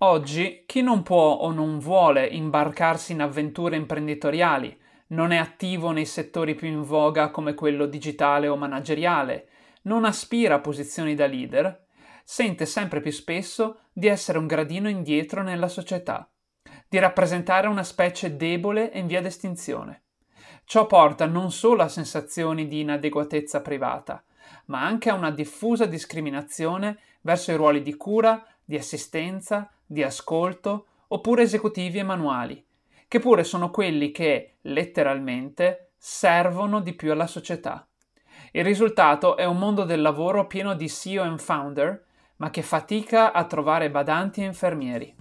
Oggi chi non può o non vuole imbarcarsi in avventure imprenditoriali, non è attivo nei settori più in voga come quello digitale o manageriale, non aspira a posizioni da leader, sente sempre più spesso di essere un gradino indietro nella società, di rappresentare una specie debole e in via d'estinzione. Ciò porta non solo a sensazioni di inadeguatezza privata, ma anche a una diffusa discriminazione verso i ruoli di cura, di assistenza, di ascolto oppure esecutivi e manuali, che pure sono quelli che, letteralmente, servono di più alla società. Il risultato è un mondo del lavoro pieno di CEO e founder, ma che fatica a trovare badanti e infermieri.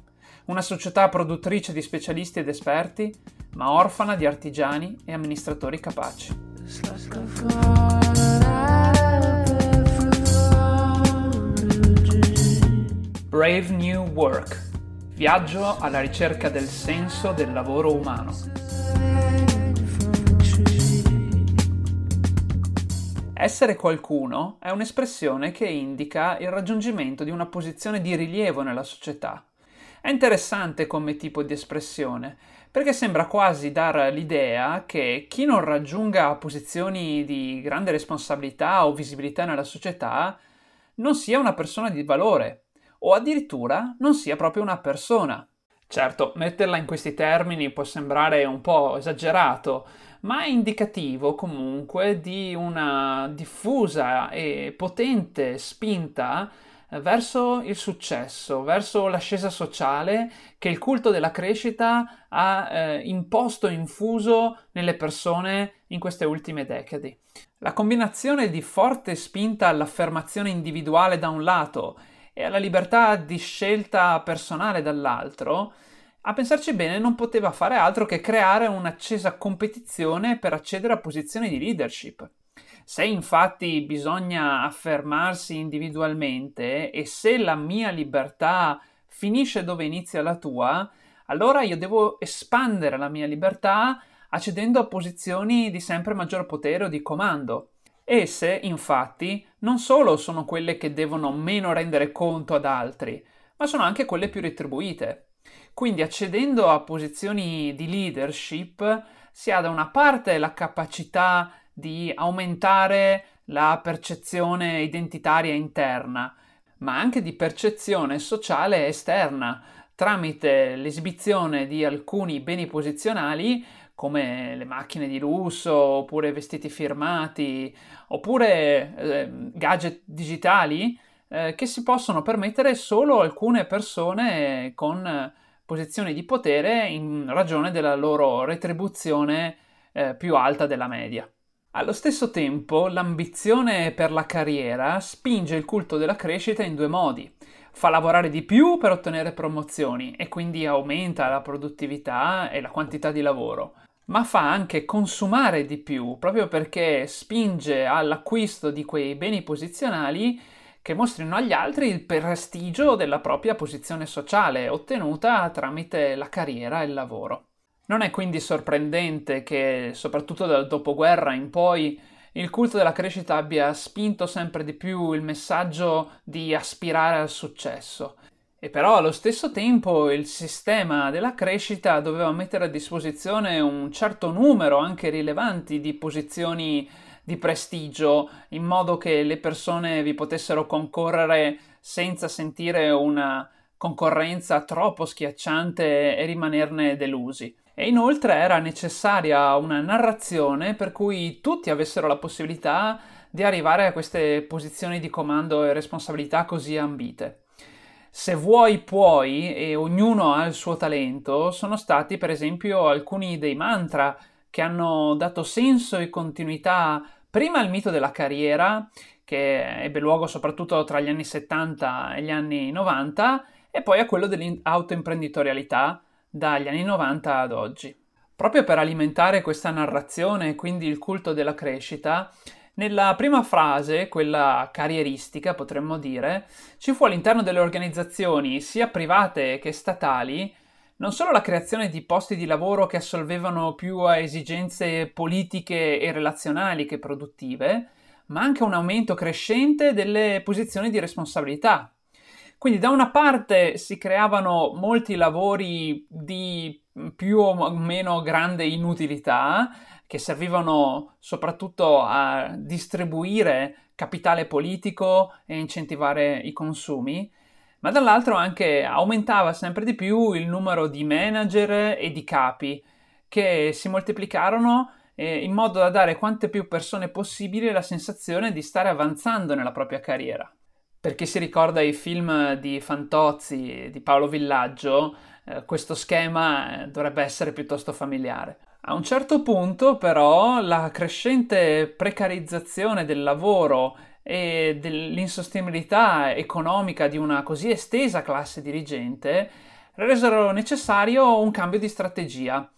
Una società produttrice di specialisti ed esperti, ma orfana di artigiani e amministratori capaci. Brave New Work. Viaggio alla ricerca del senso del lavoro umano. Essere qualcuno è un'espressione che indica il raggiungimento di una posizione di rilievo nella società. È interessante come tipo di espressione, perché sembra quasi dar l'idea che chi non raggiunga posizioni di grande responsabilità o visibilità nella società non sia una persona di valore, o addirittura non sia proprio una persona. Certo, metterla in questi termini può sembrare un po' esagerato, ma è indicativo comunque di una diffusa e potente spinta verso il successo, verso l'ascesa sociale che il culto della crescita ha eh, imposto, infuso nelle persone in queste ultime decadi. La combinazione di forte spinta all'affermazione individuale da un lato e alla libertà di scelta personale dall'altro, a pensarci bene non poteva fare altro che creare un'accesa competizione per accedere a posizioni di leadership. Se infatti bisogna affermarsi individualmente e se la mia libertà finisce dove inizia la tua, allora io devo espandere la mia libertà accedendo a posizioni di sempre maggior potere o di comando. Esse, infatti, non solo sono quelle che devono meno rendere conto ad altri, ma sono anche quelle più retribuite. Quindi accedendo a posizioni di leadership si ha da una parte la capacità di aumentare la percezione identitaria interna, ma anche di percezione sociale esterna, tramite l'esibizione di alcuni beni posizionali come le macchine di lusso, oppure vestiti firmati, oppure eh, gadget digitali eh, che si possono permettere solo alcune persone con posizioni di potere in ragione della loro retribuzione eh, più alta della media. Allo stesso tempo, l'ambizione per la carriera spinge il culto della crescita in due modi. Fa lavorare di più per ottenere promozioni e quindi aumenta la produttività e la quantità di lavoro ma fa anche consumare di più, proprio perché spinge all'acquisto di quei beni posizionali che mostrino agli altri il prestigio della propria posizione sociale ottenuta tramite la carriera e il lavoro. Non è quindi sorprendente che, soprattutto dal dopoguerra in poi, il culto della crescita abbia spinto sempre di più il messaggio di aspirare al successo e però allo stesso tempo il sistema della crescita doveva mettere a disposizione un certo numero anche rilevanti di posizioni di prestigio in modo che le persone vi potessero concorrere senza sentire una concorrenza troppo schiacciante e rimanerne delusi. E inoltre era necessaria una narrazione per cui tutti avessero la possibilità di arrivare a queste posizioni di comando e responsabilità così ambite se vuoi puoi e ognuno ha il suo talento, sono stati per esempio alcuni dei mantra che hanno dato senso e continuità prima al mito della carriera, che ebbe luogo soprattutto tra gli anni 70 e gli anni 90, e poi a quello dell'autoimprenditorialità dagli anni 90 ad oggi. Proprio per alimentare questa narrazione e quindi il culto della crescita, nella prima frase, quella carrieristica potremmo dire, ci fu all'interno delle organizzazioni, sia private che statali, non solo la creazione di posti di lavoro che assolvevano più a esigenze politiche e relazionali che produttive, ma anche un aumento crescente delle posizioni di responsabilità. Quindi da una parte si creavano molti lavori di più o meno grande inutilità, che servivano soprattutto a distribuire capitale politico e incentivare i consumi, ma dall'altro anche aumentava sempre di più il numero di manager e di capi che si moltiplicarono eh, in modo da dare quante più persone possibile la sensazione di stare avanzando nella propria carriera. Per chi si ricorda i film di Fantozzi di Paolo Villaggio, eh, questo schema eh, dovrebbe essere piuttosto familiare. A un certo punto, però, la crescente precarizzazione del lavoro e dell'insostenibilità economica di una così estesa classe dirigente resero necessario un cambio di strategia.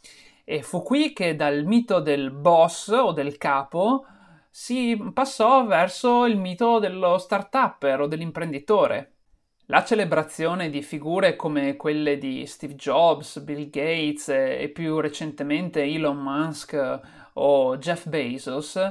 E fu qui che dal mito del boss o del capo si passò verso il mito dello start-upper o dell'imprenditore. La celebrazione di figure come quelle di Steve Jobs, Bill Gates e più recentemente Elon Musk o Jeff Bezos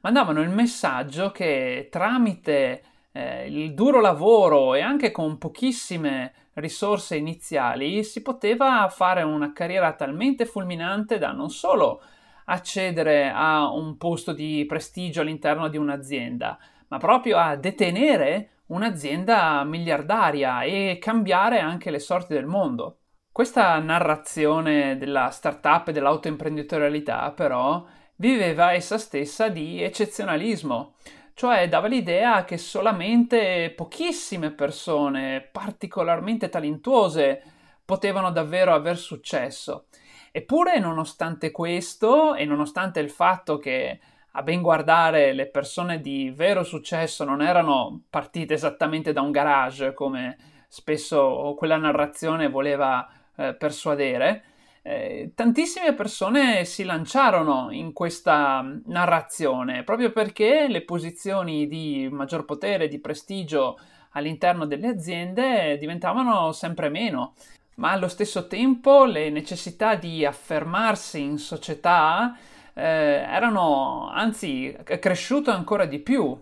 mandavano il messaggio che tramite eh, il duro lavoro e anche con pochissime risorse iniziali si poteva fare una carriera talmente fulminante da non solo accedere a un posto di prestigio all'interno di un'azienda, ma proprio a detenere un'azienda miliardaria e cambiare anche le sorti del mondo. Questa narrazione della startup e dell'autoimprenditorialità, però, viveva essa stessa di eccezionalismo, cioè dava l'idea che solamente pochissime persone particolarmente talentuose potevano davvero aver successo. Eppure, nonostante questo, e nonostante il fatto che a ben guardare le persone di vero successo non erano partite esattamente da un garage come spesso quella narrazione voleva eh, persuadere, eh, tantissime persone si lanciarono in questa narrazione proprio perché le posizioni di maggior potere, di prestigio all'interno delle aziende diventavano sempre meno, ma allo stesso tempo le necessità di affermarsi in società eh, erano anzi cresciute ancora di più.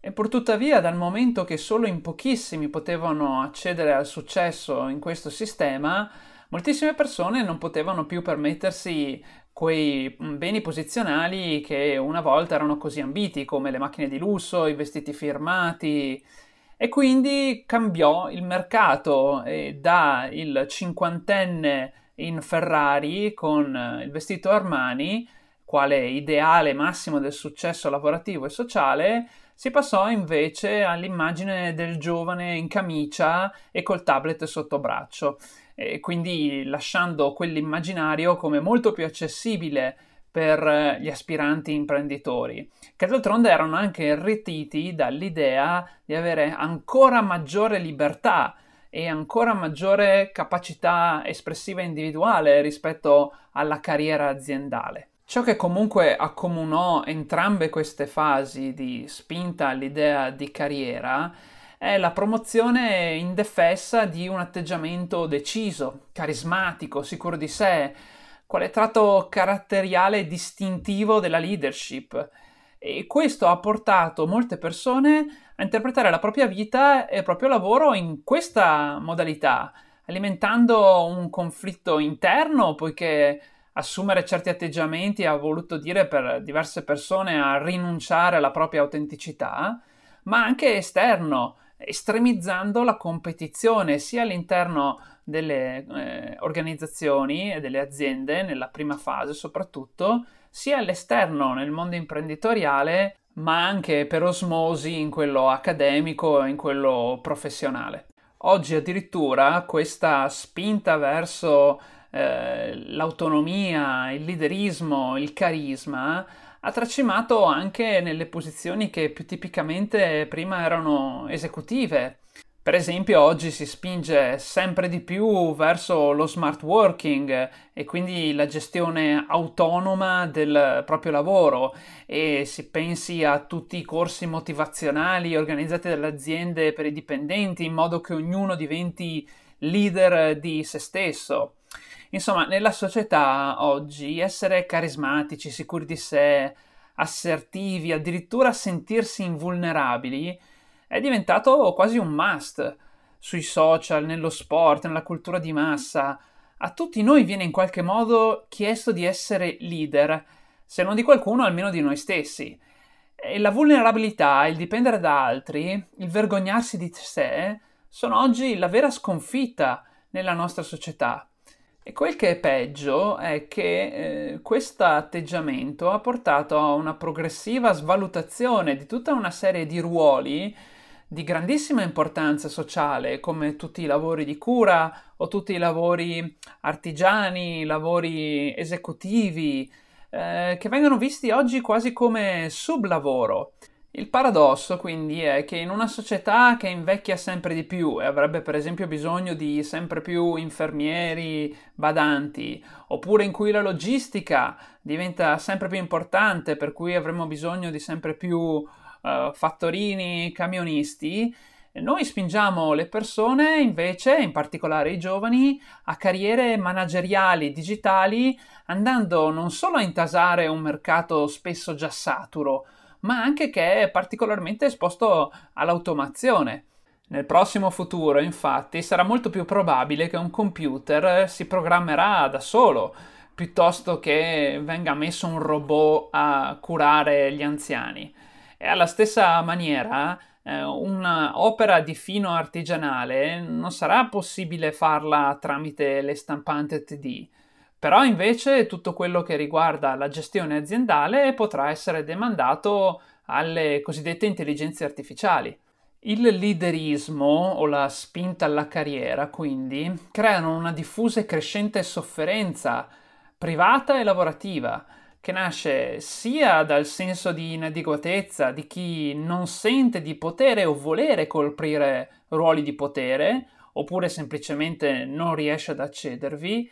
E purtuttavia, dal momento che solo in pochissimi potevano accedere al successo in questo sistema, moltissime persone non potevano più permettersi quei mm, beni posizionali che una volta erano così ambiti, come le macchine di lusso, i vestiti firmati, e quindi cambiò il mercato e da il cinquantenne in Ferrari con il vestito Armani quale ideale massimo del successo lavorativo e sociale, si passò invece all'immagine del giovane in camicia e col tablet sotto braccio, e quindi lasciando quell'immaginario come molto più accessibile per gli aspiranti imprenditori, che d'altronde erano anche irretiti dall'idea di avere ancora maggiore libertà e ancora maggiore capacità espressiva individuale rispetto alla carriera aziendale. Ciò che comunque accomunò entrambe queste fasi di spinta all'idea di carriera è la promozione indefessa di un atteggiamento deciso, carismatico, sicuro di sé, quale tratto caratteriale distintivo della leadership. E questo ha portato molte persone a interpretare la propria vita e il proprio lavoro in questa modalità, alimentando un conflitto interno, poiché assumere certi atteggiamenti ha voluto dire per diverse persone a rinunciare alla propria autenticità, ma anche esterno, estremizzando la competizione sia all'interno delle eh, organizzazioni e delle aziende, nella prima fase soprattutto, sia all'esterno nel mondo imprenditoriale, ma anche per osmosi in quello accademico e in quello professionale. Oggi addirittura questa spinta verso eh, l'autonomia, il liderismo, il carisma, ha tracimato anche nelle posizioni che più tipicamente prima erano esecutive. Per esempio, oggi si spinge sempre di più verso lo smart working e quindi la gestione autonoma del proprio lavoro e si pensi a tutti i corsi motivazionali organizzati dalle aziende per i dipendenti in modo che ognuno diventi leader di se stesso. Insomma, nella società oggi essere carismatici, sicuri di sé, assertivi, addirittura sentirsi invulnerabili, è diventato quasi un must. sui social, nello sport, nella cultura di massa, a tutti noi viene in qualche modo chiesto di essere leader, se non di qualcuno, almeno di noi stessi. E la vulnerabilità, il dipendere da altri, il vergognarsi di sé, sono oggi la vera sconfitta nella nostra società. E quel che è peggio è che eh, questo atteggiamento ha portato a una progressiva svalutazione di tutta una serie di ruoli di grandissima importanza sociale, come tutti i lavori di cura o tutti i lavori artigiani, lavori esecutivi, eh, che vengono visti oggi quasi come sublavoro. Il paradosso quindi è che in una società che invecchia sempre di più e avrebbe per esempio bisogno di sempre più infermieri, badanti, oppure in cui la logistica diventa sempre più importante, per cui avremo bisogno di sempre più uh, fattorini, camionisti, noi spingiamo le persone invece, in particolare i giovani, a carriere manageriali digitali, andando non solo a intasare un mercato spesso già saturo, ma anche che è particolarmente esposto all'automazione. Nel prossimo futuro, infatti, sarà molto più probabile che un computer si programmerà da solo, piuttosto che venga messo un robot a curare gli anziani. E alla stessa maniera, eh, un'opera di fino artigianale non sarà possibile farla tramite le stampanti 3D però invece tutto quello che riguarda la gestione aziendale potrà essere demandato alle cosiddette intelligenze artificiali. Il leaderismo o la spinta alla carriera, quindi, creano una diffusa e crescente sofferenza privata e lavorativa, che nasce sia dal senso di inadeguatezza di chi non sente di potere o volere colpire ruoli di potere, oppure semplicemente non riesce ad accedervi,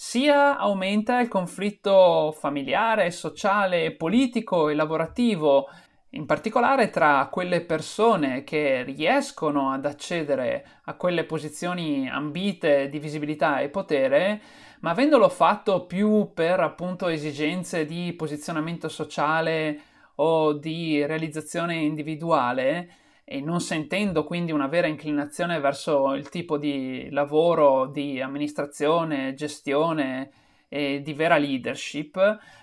sia aumenta il conflitto familiare, sociale, politico e lavorativo, in particolare tra quelle persone che riescono ad accedere a quelle posizioni ambite di visibilità e potere, ma avendolo fatto più per appunto esigenze di posizionamento sociale o di realizzazione individuale, e non sentendo quindi una vera inclinazione verso il tipo di lavoro di amministrazione, gestione e di vera leadership,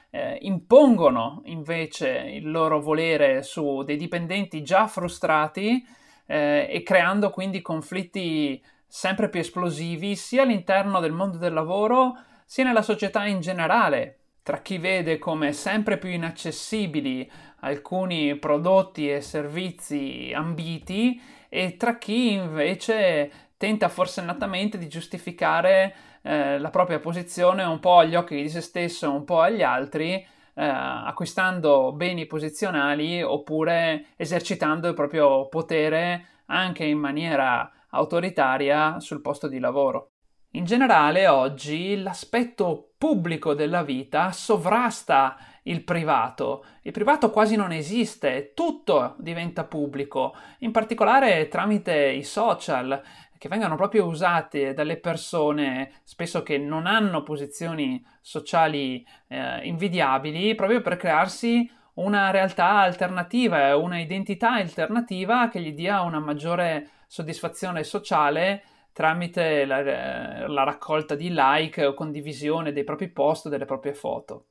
eh, impongono invece il loro volere su dei dipendenti già frustrati eh, e creando quindi conflitti sempre più esplosivi sia all'interno del mondo del lavoro sia nella società in generale, tra chi vede come sempre più inaccessibili alcuni prodotti e servizi ambiti e tra chi invece tenta forsennatamente di giustificare eh, la propria posizione un po' agli occhi di se stesso, un po' agli altri, eh, acquistando beni posizionali oppure esercitando il proprio potere anche in maniera autoritaria sul posto di lavoro. In generale, oggi l'aspetto pubblico della vita sovrasta il privato. Il privato quasi non esiste, tutto diventa pubblico, in particolare tramite i social, che vengono proprio usati dalle persone spesso che non hanno posizioni sociali eh, invidiabili, proprio per crearsi una realtà alternativa, una identità alternativa che gli dia una maggiore soddisfazione sociale tramite la, la, raccolta di like o condivisione dei propri post, delle proprie foto.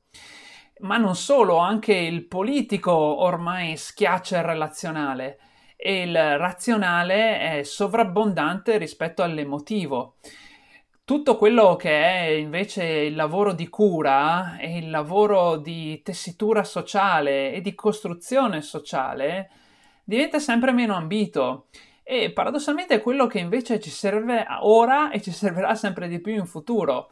Ma non solo, anche il politico ormai schiaccia il relazionale e il razionale è sovrabbondante rispetto all'emotivo. Tutto quello che è invece il lavoro di cura e il lavoro di tessitura sociale e di costruzione sociale diventa sempre meno ambito e paradossalmente è quello che invece ci serve ora e ci servirà sempre di più in futuro.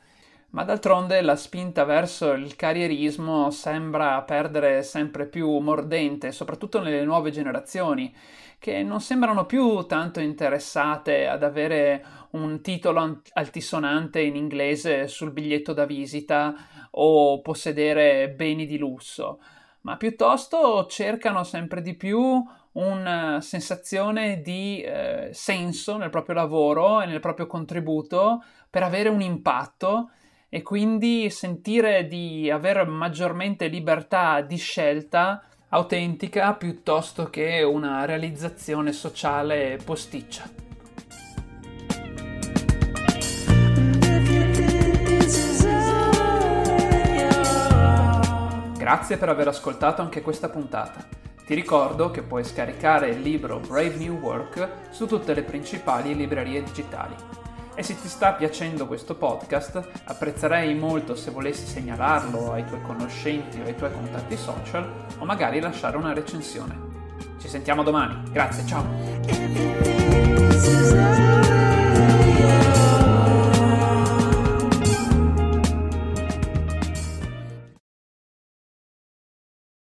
Ma d'altronde la spinta verso il carrierismo sembra perdere sempre più mordente, soprattutto nelle nuove generazioni, che non sembrano più tanto interessate ad avere un titolo altisonante in inglese sul biglietto da visita o possedere beni di lusso, ma piuttosto cercano sempre di più una eh, sensazione di eh, senso nel proprio lavoro e nel proprio contributo per avere un impatto e quindi sentire di avere maggiormente libertà di scelta autentica piuttosto che una realizzazione sociale posticcia. Grazie per aver ascoltato anche questa puntata. Ti ricordo che puoi scaricare il libro Brave New Work su tutte le principali librerie digitali. E se ti sta piacendo questo podcast, apprezzerei molto se volessi segnalarlo ai tuoi conoscenti o ai tuoi contatti social o magari lasciare una recensione. Ci sentiamo domani. Grazie, ciao.